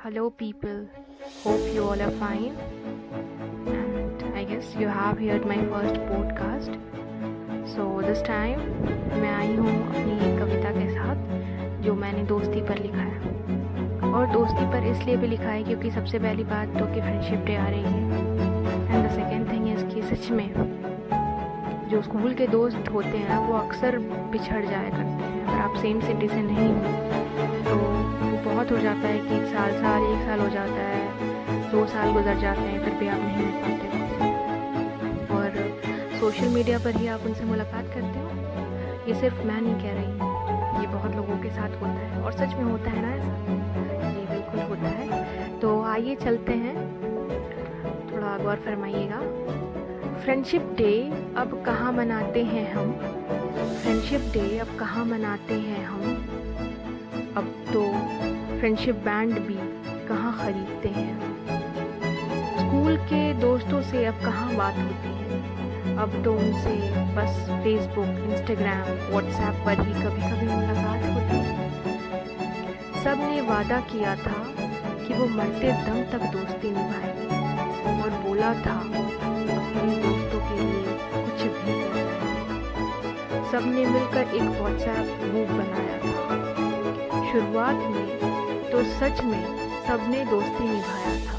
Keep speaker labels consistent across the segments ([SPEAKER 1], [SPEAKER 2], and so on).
[SPEAKER 1] Hello, people. Hope you all are fine. And I guess you have heard my first podcast. So this time मैं आई हूँ अपनी कविता के साथ जो मैंने दोस्ती पर लिखा है और दोस्ती पर इसलिए भी लिखा है क्योंकि सबसे पहली बात तो कि फ्रेंडशिप डे आ रही है and the second thing is कि सच में जो स्कूल के दोस्त होते हैं, वो अक्सर पिछड़ जाया करते हैं। अगर आप सेम सिटी से नहीं हो तो वो बहुत हो जाता है कि एक साल साल, एक साल हो जाता है, दो साल गुजर जाते हैं, फिर भी आप नहीं मिल पाते। और सोशल मीडिया पर ही आप उनसे मुलाकात करते हो? ये सिर्फ़ मैं नहीं कह रही ये बहुत लोगों के साथ होता है। और सच में होता है ना ऐसा? जी बिल्कुल होता है। तो आइए चलते हैं। थोड़ा गौर फरमाइएगा। फ्रेंडशिप डे अब कहाँ मनाते हैं हम? फ्रेंडशिप डे अब कहाँ मनाते हैं हम? अब तो फ्रेंडशिप बैंड भी कहाँ ख़रीदते हैं? स्कूल के दोस्तों से अब कहाँ बात होती है? अब तो उनसे बस फेसबुक इंस्टाग्राम व्हाट्सएप पर ही कभी कभी मुलाकात होती है। सबने वादा किया था कि वो मरते दम तक दोस्ती निभाएँगे और बोला था सबने मिलकर एक व्हाट्सएप ग्रुप बनाया था। शुरुआत में तो सच में सबने दोस्ती निभाया था।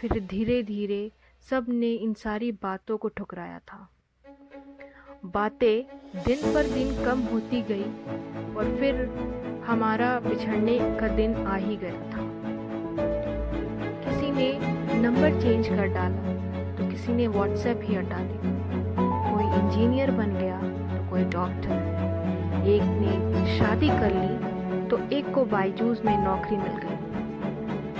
[SPEAKER 1] फिर धीरे धीरे सबने इन सारी बातों को ठुकराया था। बातें दिन पर दिन कम होती गई और फिर हमारा बिछड़ने का दिन आ ही गया था। किसी ने नंबर चेंज कर डाला तो किसी ने व्हाट्सएप ही हटा दिया। कोई इंजीनियर बन गया कोई डॉक्टर एक ने शादी कर ली तो एक को बाईजूस में नौकरी मिल गई।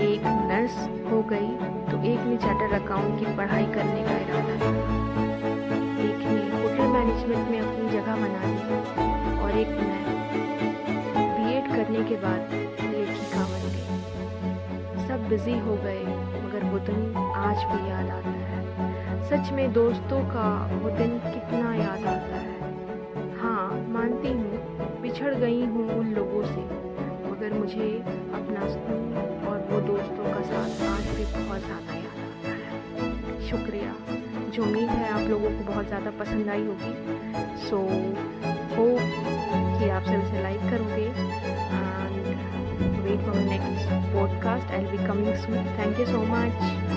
[SPEAKER 1] एक नर्स हो गई तो एक ने चार्टर अकाउंट की पढ़ाई करने का इरादा एक ने होटल मैनेजमेंट में अपनी जगह बना ली और एक मैं बीएड करने के बाद लेखिका बन गई। सब बिज़ी हो गए, मगर वो दिन आज भी याद आता है। सच में दोस्तों का वो दिन कितना मुझे अपना स्कूल और वो दोस्तों का साथ आज भी बहुत ज़्यादा याद आता है। शुक्रिया। जो उम्मीद है आप लोगों को बहुत ज़्यादा पसंद आई होगी। सो हो कि आप सब इसे लाइक करोगे। And wait for next podcast I be coming soon thank you so much